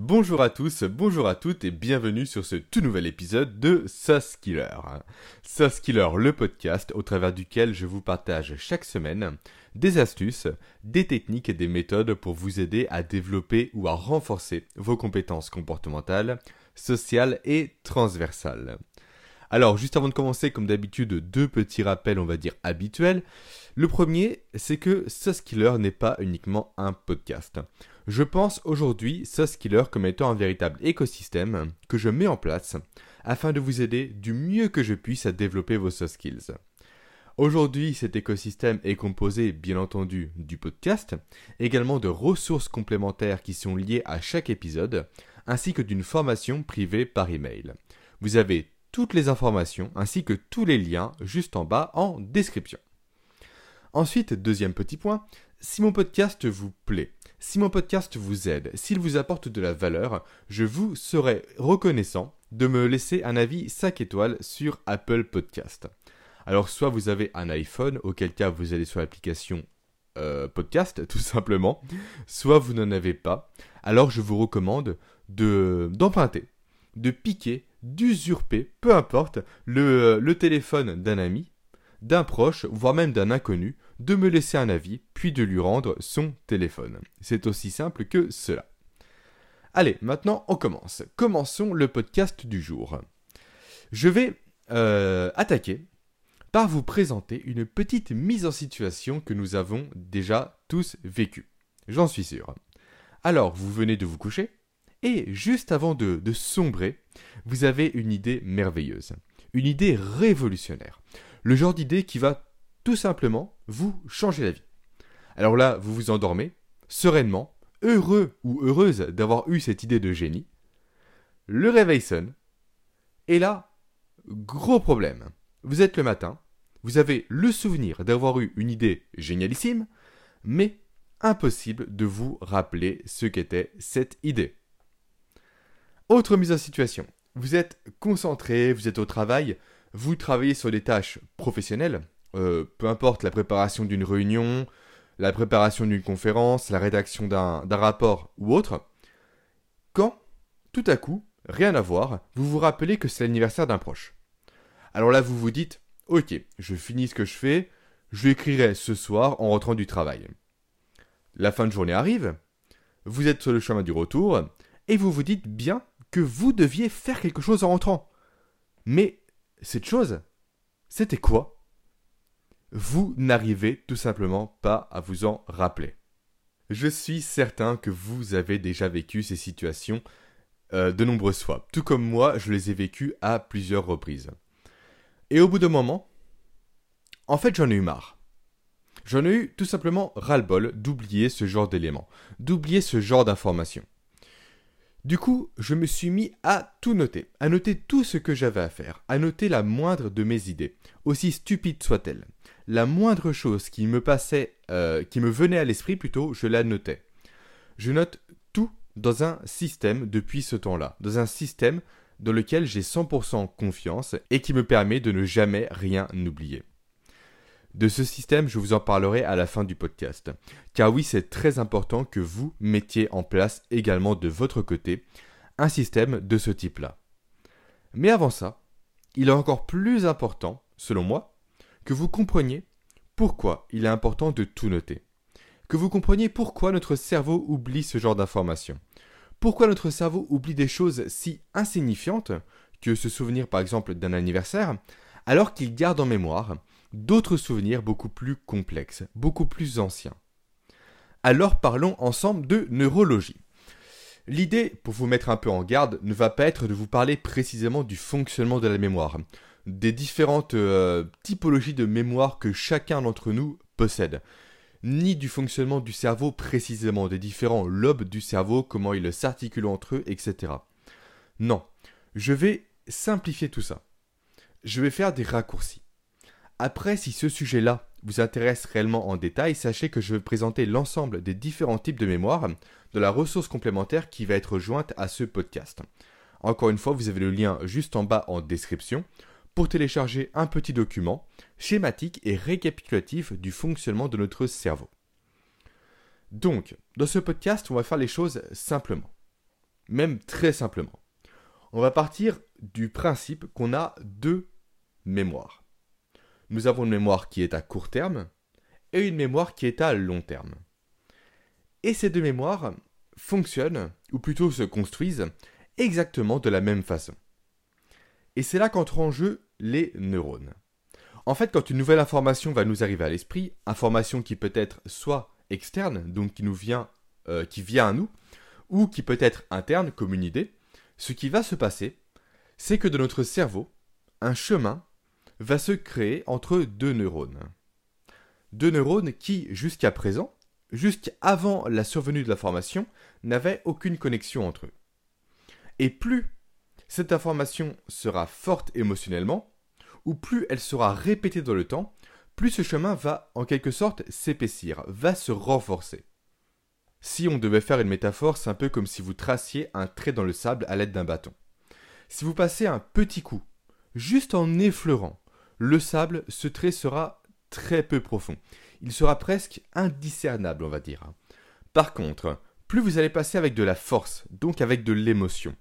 Bonjour à tous, bonjour à toutes et bienvenue sur ce tout nouvel épisode de Sauce Killer. Le podcast au travers duquel je vous partage chaque semaine des astuces, des techniques et des méthodes pour vous aider à développer ou à renforcer vos compétences comportementales, sociales et transversales. Alors, juste avant de commencer, comme d'habitude, deux petits rappels, on va dire, habituels. Le premier, c'est que Sauce Killer n'est pas uniquement un podcast. Je pense aujourd'hui Sauce Killer comme étant un véritable écosystème que je mets en place afin de vous aider du mieux que je puisse à développer vos soft skills. Aujourd'hui, cet écosystème est composé, bien entendu, du podcast, également de ressources complémentaires qui sont liées à chaque épisode, ainsi que d'une formation privée par email. Vous avez toutes les informations ainsi que tous les liens juste en bas en description. Ensuite, deuxième petit point, si mon podcast vous plaît, si mon podcast vous aide, s'il vous apporte de la valeur, je vous serai reconnaissant de me laisser un avis 5 étoiles sur Apple Podcast. Alors soit vous avez un iPhone, auquel cas vous allez sur l'application euh, podcast tout simplement, soit vous n'en avez pas, alors je vous recommande de d'emprunter, de piquer, d'usurper, peu importe, le, le téléphone d'un ami, d'un proche, voire même d'un inconnu, de me laisser un avis, puis de lui rendre son téléphone. C'est aussi simple que cela. Allez, maintenant on commence. Commençons le podcast du jour. Je vais euh, attaquer par vous présenter une petite mise en situation que nous avons déjà tous vécue. J'en suis sûr. Alors, vous venez de vous coucher, et juste avant de, de sombrer, vous avez une idée merveilleuse, une idée révolutionnaire, le genre d'idée qui va tout simplement vous changer la vie. Alors là, vous vous endormez, sereinement, heureux ou heureuse d'avoir eu cette idée de génie. Le réveil sonne. Et là, gros problème. Vous êtes le matin, vous avez le souvenir d'avoir eu une idée génialissime, mais impossible de vous rappeler ce qu'était cette idée. Autre mise en situation. Vous êtes concentré, vous êtes au travail, vous travaillez sur des tâches professionnelles, euh, peu importe la préparation d'une réunion, la préparation d'une conférence, la rédaction d'un rapport ou autre, quand, tout à coup, rien à voir, vous vous rappelez que c'est l'anniversaire d'un proche. Alors là, vous vous dites, ok, je finis ce que je fais, je l'écrirai ce soir en rentrant du travail. La fin de journée arrive, vous êtes sur le chemin du retour, et vous vous dites bien que vous deviez faire quelque chose en rentrant. Mais cette chose, c'était quoi? Vous n'arrivez tout simplement pas à vous en rappeler. Je suis certain que vous avez déjà vécu ces situations euh, de nombreuses fois. Tout comme moi, je les ai vécues à plusieurs reprises. Et au bout d'un moment, en fait, j'en ai eu marre. J'en ai eu tout simplement ras-le-bol d'oublier ce genre d'éléments, d'oublier ce genre d'informations. Du coup, je me suis mis à tout noter, à noter tout ce que j'avais à faire, à noter la moindre de mes idées, aussi stupide soit-elle la moindre chose qui me passait, euh, qui me venait à l'esprit plutôt, je la notais. Je note tout dans un système depuis ce temps-là, dans un système dans lequel j'ai 100% confiance et qui me permet de ne jamais rien oublier. De ce système, je vous en parlerai à la fin du podcast. Car oui, c'est très important que vous mettiez en place également de votre côté un système de ce type-là. Mais avant ça, il est encore plus important, selon moi, que vous compreniez pourquoi il est important de tout noter. Que vous compreniez pourquoi notre cerveau oublie ce genre d'informations. Pourquoi notre cerveau oublie des choses si insignifiantes que se souvenir par exemple d'un anniversaire, alors qu'il garde en mémoire d'autres souvenirs beaucoup plus complexes, beaucoup plus anciens. Alors parlons ensemble de neurologie. L'idée, pour vous mettre un peu en garde, ne va pas être de vous parler précisément du fonctionnement de la mémoire, des différentes euh, typologies de mémoire que chacun d'entre nous possède, ni du fonctionnement du cerveau précisément, des différents lobes du cerveau, comment ils s'articulent entre eux, etc. Non, je vais simplifier tout ça. Je vais faire des raccourcis. Après, si ce sujet-là vous intéresse réellement en détail, sachez que je vais présenter l'ensemble des différents types de mémoire de la ressource complémentaire qui va être jointe à ce podcast. Encore une fois, vous avez le lien juste en bas en description pour télécharger un petit document schématique et récapitulatif du fonctionnement de notre cerveau. Donc, dans ce podcast, on va faire les choses simplement. même très simplement. On va partir du principe qu'on a deux mémoires. Nous avons une mémoire qui est à court terme et une mémoire qui est à long terme. Et ces deux mémoires fonctionnent, ou plutôt se construisent, exactement de la même façon. Et c'est là qu'entrent en jeu les neurones. En fait, quand une nouvelle information va nous arriver à l'esprit, information qui peut être soit externe, donc qui vient, euh, vient à nous, ou qui peut être interne, comme une idée, ce qui va se passer, c'est que de notre cerveau, un chemin va se créer entre deux neurones. Deux neurones qui, jusqu'à présent, jusqu'avant la survenue de l'information, n'avaient aucune connexion entre eux. Et plus cette information sera forte émotionnellement, ou plus elle sera répétée dans le temps, plus ce chemin va en quelque sorte s'épaissir, va se renforcer. Si on devait faire une métaphore, c'est un peu comme si vous traciez un trait dans le sable à l'aide d'un bâton. Si vous passez un petit coup, juste en effleurant le sable, ce trait sera très peu profond. Il sera presque indiscernable, on va dire. Par contre, plus vous allez passer avec de la force, donc avec de l'émotion,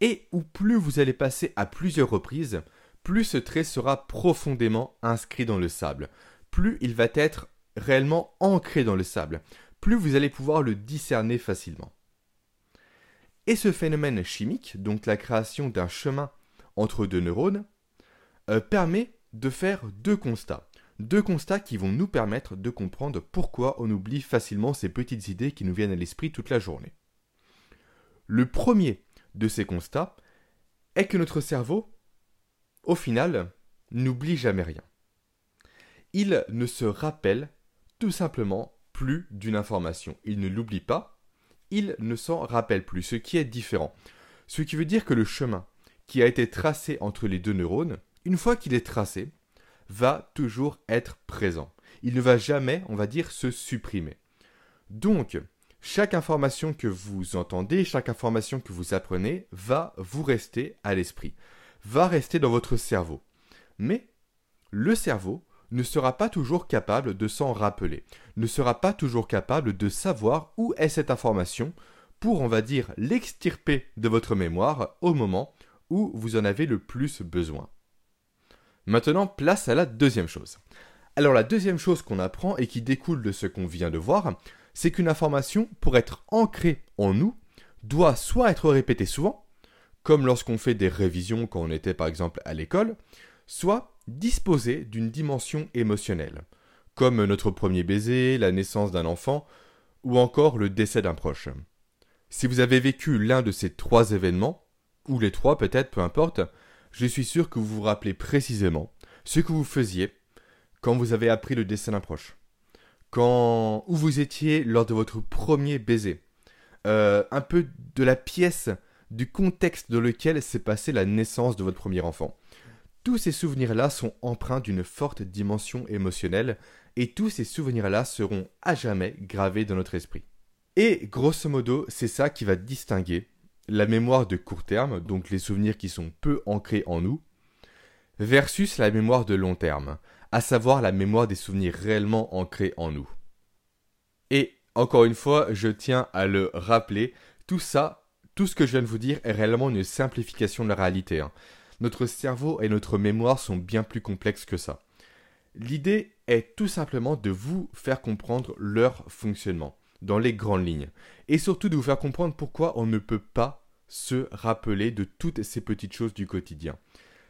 et ou plus vous allez passer à plusieurs reprises, plus ce trait sera profondément inscrit dans le sable, plus il va être réellement ancré dans le sable, plus vous allez pouvoir le discerner facilement. Et ce phénomène chimique, donc la création d'un chemin entre deux neurones, euh, permet de faire deux constats. Deux constats qui vont nous permettre de comprendre pourquoi on oublie facilement ces petites idées qui nous viennent à l'esprit toute la journée. Le premier de ces constats est que notre cerveau au final, n'oublie jamais rien. Il ne se rappelle tout simplement plus d'une information. Il ne l'oublie pas, il ne s'en rappelle plus, ce qui est différent. Ce qui veut dire que le chemin qui a été tracé entre les deux neurones, une fois qu'il est tracé, va toujours être présent. Il ne va jamais, on va dire, se supprimer. Donc, chaque information que vous entendez, chaque information que vous apprenez va vous rester à l'esprit va rester dans votre cerveau. Mais le cerveau ne sera pas toujours capable de s'en rappeler, ne sera pas toujours capable de savoir où est cette information pour, on va dire, l'extirper de votre mémoire au moment où vous en avez le plus besoin. Maintenant, place à la deuxième chose. Alors la deuxième chose qu'on apprend et qui découle de ce qu'on vient de voir, c'est qu'une information, pour être ancrée en nous, doit soit être répétée souvent, comme lorsqu'on fait des révisions quand on était par exemple à l'école, soit disposer d'une dimension émotionnelle, comme notre premier baiser, la naissance d'un enfant, ou encore le décès d'un proche. Si vous avez vécu l'un de ces trois événements, ou les trois peut-être, peu importe, je suis sûr que vous vous rappelez précisément ce que vous faisiez quand vous avez appris le décès d'un proche, quand où vous étiez lors de votre premier baiser, euh, un peu de la pièce du contexte dans lequel s'est passée la naissance de votre premier enfant. Tous ces souvenirs-là sont empreints d'une forte dimension émotionnelle et tous ces souvenirs-là seront à jamais gravés dans notre esprit. Et grosso modo, c'est ça qui va distinguer la mémoire de court terme, donc les souvenirs qui sont peu ancrés en nous, versus la mémoire de long terme, à savoir la mémoire des souvenirs réellement ancrés en nous. Et encore une fois, je tiens à le rappeler, tout ça tout ce que je viens de vous dire est réellement une simplification de la réalité. Hein. Notre cerveau et notre mémoire sont bien plus complexes que ça. L'idée est tout simplement de vous faire comprendre leur fonctionnement dans les grandes lignes. Et surtout de vous faire comprendre pourquoi on ne peut pas se rappeler de toutes ces petites choses du quotidien.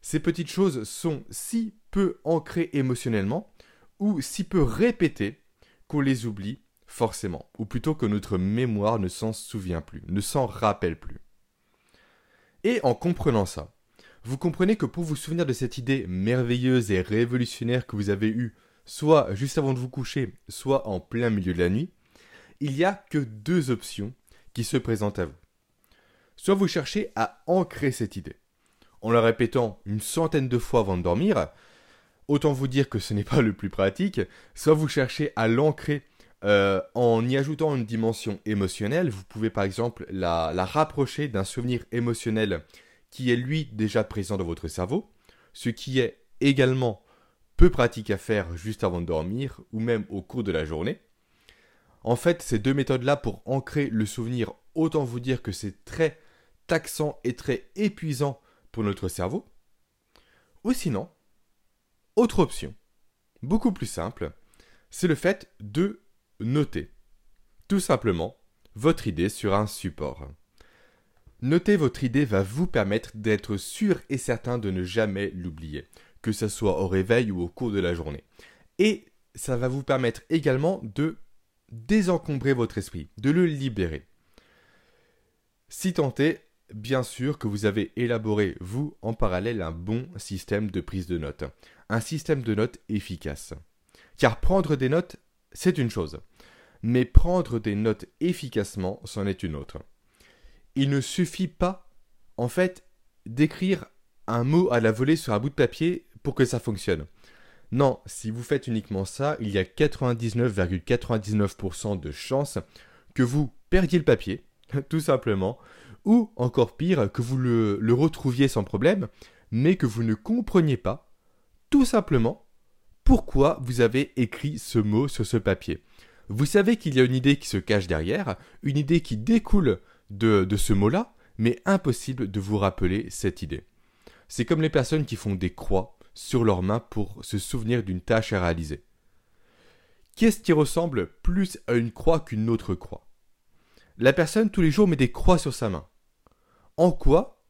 Ces petites choses sont si peu ancrées émotionnellement ou si peu répétées qu'on les oublie forcément, ou plutôt que notre mémoire ne s'en souvient plus, ne s'en rappelle plus. Et en comprenant ça, vous comprenez que pour vous souvenir de cette idée merveilleuse et révolutionnaire que vous avez eue, soit juste avant de vous coucher, soit en plein milieu de la nuit, il n'y a que deux options qui se présentent à vous. Soit vous cherchez à ancrer cette idée, en la répétant une centaine de fois avant de dormir, autant vous dire que ce n'est pas le plus pratique, soit vous cherchez à l'ancrer euh, en y ajoutant une dimension émotionnelle, vous pouvez par exemple la, rapprocher d'un souvenir émotionnel qui est lui déjà présent dans votre cerveau, ce qui est également peu pratique à faire juste avant de dormir ou même au cours de la journée. En fait, ces deux méthodes-là pour ancrer le souvenir, autant vous dire que c'est très taxant et très épuisant pour notre cerveau. Ou sinon, autre option, beaucoup plus simple, c'est le fait de noter tout simplement votre idée sur un support. Noter votre idée va vous permettre d'être sûr et certain de ne jamais l'oublier, que ce soit au réveil ou au cours de la journée. Et ça va vous permettre également de désencombrer votre esprit, de le libérer. Si est, bien sûr que vous avez élaboré, vous, en parallèle, un bon système de prise de notes. Un système de notes efficace. Car prendre des notes, c'est une chose. Mais prendre des notes efficacement, c'en est une autre. Il ne suffit pas, en fait, d'écrire un mot à la volée sur un bout de papier pour que ça fonctionne. Non, si vous faites uniquement ça, il y a 99,99% de chances que vous perdiez le papier, tout simplement, ou encore pire, que vous le, retrouviez sans problème, mais que vous ne compreniez pas, tout simplement, pourquoi vous avez écrit ce mot sur ce papier. Vous savez qu'il y a une idée qui se cache derrière, une idée qui découle de, de ce mot-là, mais impossible de vous rappeler cette idée. C'est comme les personnes qui font des croix sur leurs mains pour se souvenir d'une tâche à réaliser. Qu'est-ce qui ressemble plus à une croix qu'une autre croix? La personne tous les jours met des croix sur sa main. En quoi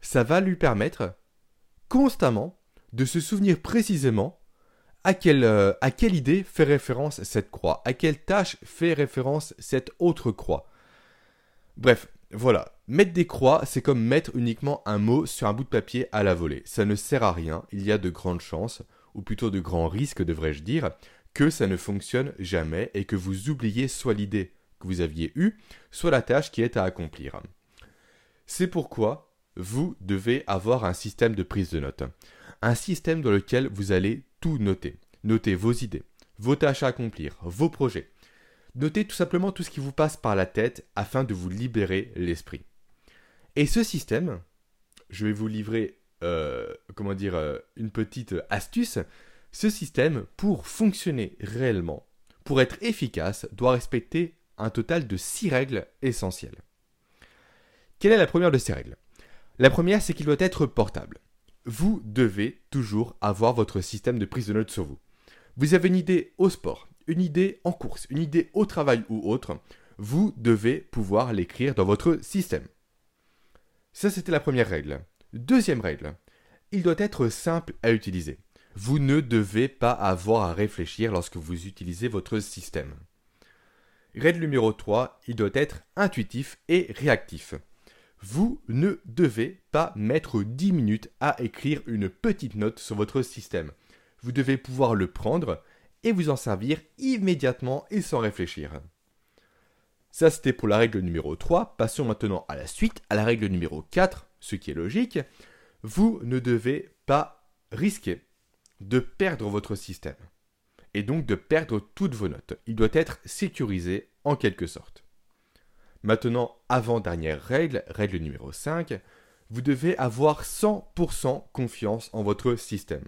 ça va lui permettre constamment de se souvenir précisément à quelle, euh, à quelle idée fait référence cette croix, à quelle tâche fait référence cette autre croix. Bref, voilà, mettre des croix, c'est comme mettre uniquement un mot sur un bout de papier à la volée. Ça ne sert à rien, il y a de grandes chances, ou plutôt de grands risques devrais-je dire, que ça ne fonctionne jamais et que vous oubliez soit l'idée que vous aviez eue, soit la tâche qui est à accomplir. C'est pourquoi vous devez avoir un système de prise de notes. Un système dans lequel vous allez tout noter. Notez vos idées, vos tâches à accomplir, vos projets, Notez tout simplement tout ce qui vous passe par la tête afin de vous libérer l'esprit. Et ce système, je vais vous livrer, euh, comment dire, euh, une petite astuce. Ce système, pour fonctionner réellement, pour être efficace, doit respecter un total de six règles essentielles. Quelle est la première de ces règles? La première, c'est qu'il doit être portable. Vous devez toujours avoir votre système de prise de notes sur vous. Vous avez une idée au sport, une idée en course, une idée au travail ou autre, vous devez pouvoir l'écrire dans votre système. Ça, c'était la première règle. Deuxième règle, il doit être simple à utiliser. Vous ne devez pas avoir à réfléchir lorsque vous utilisez votre système. Règle numéro 3, il doit être intuitif et réactif. Vous ne devez pas mettre 10 minutes à écrire une petite note sur votre système. Vous devez pouvoir le prendre et vous en servir immédiatement et sans réfléchir. Ça c'était pour la règle numéro 3. Passons maintenant à la suite, à la règle numéro 4, ce qui est logique. Vous ne devez pas risquer de perdre votre système et donc de perdre toutes vos notes. Il doit être sécurisé en quelque sorte. Maintenant, avant-dernière règle, règle numéro 5, vous devez avoir 100% confiance en votre système,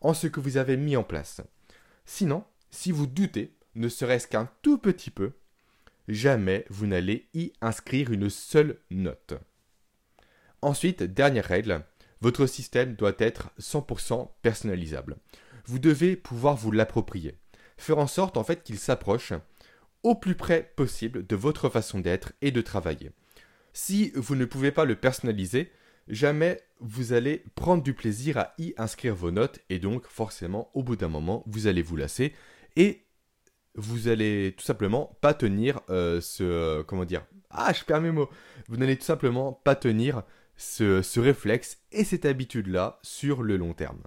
en ce que vous avez mis en place. Sinon, si vous doutez, ne serait-ce qu'un tout petit peu, jamais vous n'allez y inscrire une seule note. Ensuite, dernière règle, votre système doit être 100% personnalisable. Vous devez pouvoir vous l'approprier, faire en sorte en fait qu'il s'approche au plus près possible de votre façon d'être et de travailler. Si vous ne pouvez pas le personnaliser, jamais vous allez prendre du plaisir à y inscrire vos notes et donc forcément au bout d'un moment vous allez vous lasser et vous allez tout simplement pas tenir euh, ce comment dire ah je perds mes mots vous n'allez tout simplement pas tenir ce, ce réflexe et cette habitude là sur le long terme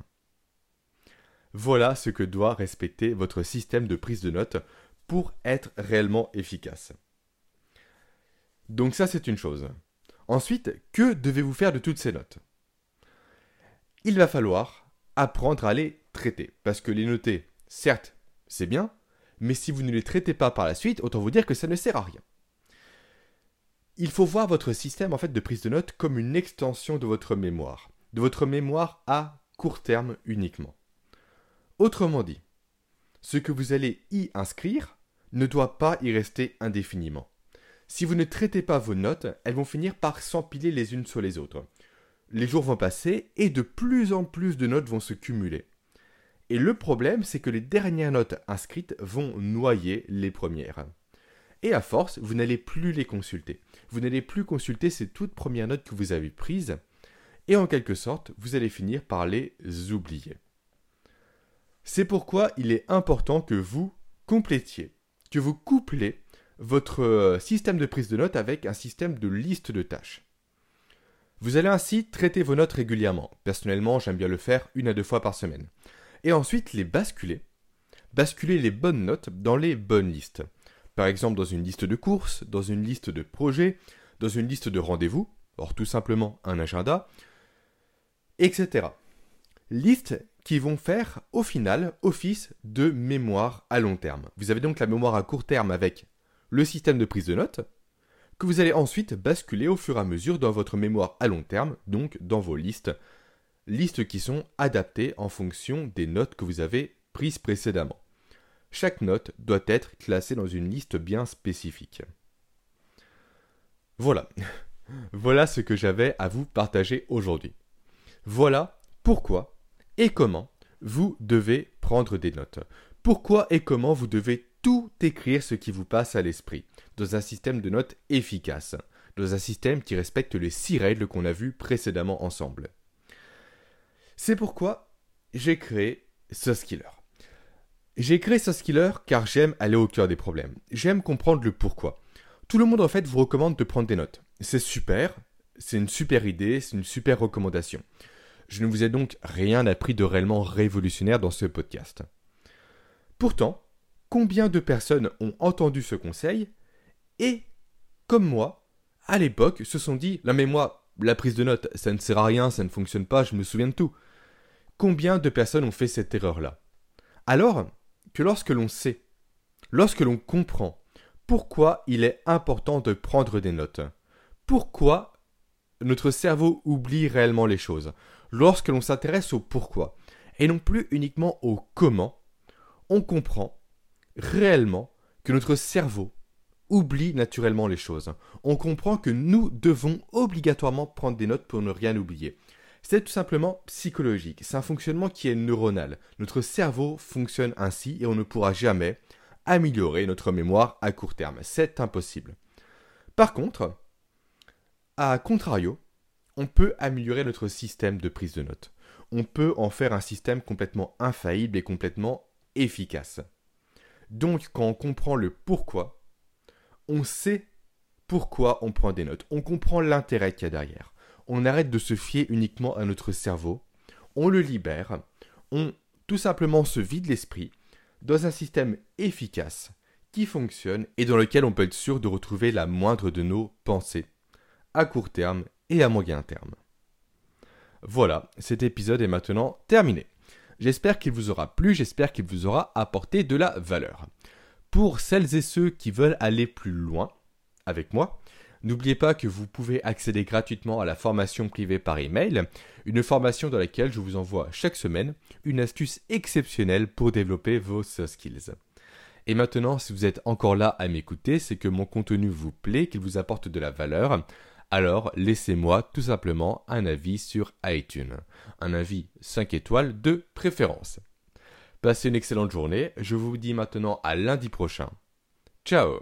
voilà ce que doit respecter votre système de prise de notes pour être réellement efficace donc ça c'est une chose Ensuite, que devez-vous faire de toutes ces notes? Il va falloir apprendre à les traiter. Parce que les noter, certes, c'est bien, mais si vous ne les traitez pas par la suite, autant vous dire que ça ne sert à rien. Il faut voir votre système en fait de prise de notes comme une extension de votre mémoire, de votre mémoire à court terme uniquement. Autrement dit, ce que vous allez y inscrire ne doit pas y rester indéfiniment. Si vous ne traitez pas vos notes, elles vont finir par s'empiler les unes sur les autres. Les jours vont passer et de plus en plus de notes vont se cumuler. Et le problème, c'est que les dernières notes inscrites vont noyer les premières. Et à force, vous n'allez plus les consulter. Vous n'allez plus consulter ces toutes premières notes que vous avez prises. Et en quelque sorte, vous allez finir par les oublier. C'est pourquoi il est important que vous complétiez, que vous couplez votre euh, système de prise de notes avec un système de liste de tâches. Vous allez ainsi traiter vos notes régulièrement. Personnellement, j'aime bien le faire une à deux fois par semaine. Et ensuite les basculer. Basculer les bonnes notes dans les bonnes listes. Par exemple dans une liste de courses, dans une liste de projets, dans une liste de rendez-vous, or tout simplement un agenda, etc. Listes qui vont faire au final office de mémoire à long terme. Vous avez donc la mémoire à court terme avec le système de prise de notes, que vous allez ensuite basculer au fur et à mesure dans votre mémoire à long terme, donc dans vos listes, listes qui sont adaptées en fonction des notes que vous avez prises précédemment. Chaque note doit être classée dans une liste bien spécifique. Voilà. voilà ce que j'avais à vous partager aujourd'hui. Voilà pourquoi et comment vous devez prendre des notes? Pourquoi et comment vous devez tout écrire ce qui vous passe à l'esprit, dans un système de notes efficace, dans un système qui respecte les six règles qu'on a vues précédemment ensemble. C'est pourquoi j'ai créé ce skiller. J'ai créé ce skiller car j'aime aller au cœur des problèmes. J'aime comprendre le pourquoi. Tout le monde en fait vous recommande de prendre des notes. C'est super, c'est une super idée, c'est une super recommandation. Je ne vous ai donc rien appris de réellement révolutionnaire dans ce podcast. Pourtant, combien de personnes ont entendu ce conseil et, comme moi, à l'époque, se sont dit La mais moi, la prise de notes, ça ne sert à rien, ça ne fonctionne pas, je me souviens de tout. Combien de personnes ont fait cette erreur-là? Alors que lorsque l'on sait, lorsque l'on comprend pourquoi il est important de prendre des notes, pourquoi notre cerveau oublie réellement les choses, lorsque l'on s'intéresse au pourquoi, et non plus uniquement au comment, on comprend réellement que notre cerveau oublie naturellement les choses. On comprend que nous devons obligatoirement prendre des notes pour ne rien oublier. C'est tout simplement psychologique, c'est un fonctionnement qui est neuronal. Notre cerveau fonctionne ainsi et on ne pourra jamais améliorer notre mémoire à court terme. C'est impossible. Par contre, à contrario, on peut améliorer notre système de prise de notes. On peut en faire un système complètement infaillible et complètement efficace. Donc quand on comprend le pourquoi, on sait pourquoi on prend des notes. On comprend l'intérêt qu'il y a derrière. On arrête de se fier uniquement à notre cerveau. On le libère. On tout simplement se vide l'esprit dans un système efficace qui fonctionne et dans lequel on peut être sûr de retrouver la moindre de nos pensées, à court terme et à moyen terme. Voilà, cet épisode est maintenant terminé. J'espère qu'il vous aura plu, j'espère qu'il vous aura apporté de la valeur. Pour celles et ceux qui veulent aller plus loin avec moi, n'oubliez pas que vous pouvez accéder gratuitement à la formation privée par email, une formation dans laquelle je vous envoie chaque semaine une astuce exceptionnelle pour développer vos skills. Et maintenant, si vous êtes encore là à m'écouter, c'est que mon contenu vous plaît, qu'il vous apporte de la valeur alors laissez-moi tout simplement un avis sur iTunes. Un avis 5 étoiles de préférence. Passez une excellente journée, je vous dis maintenant à lundi prochain. Ciao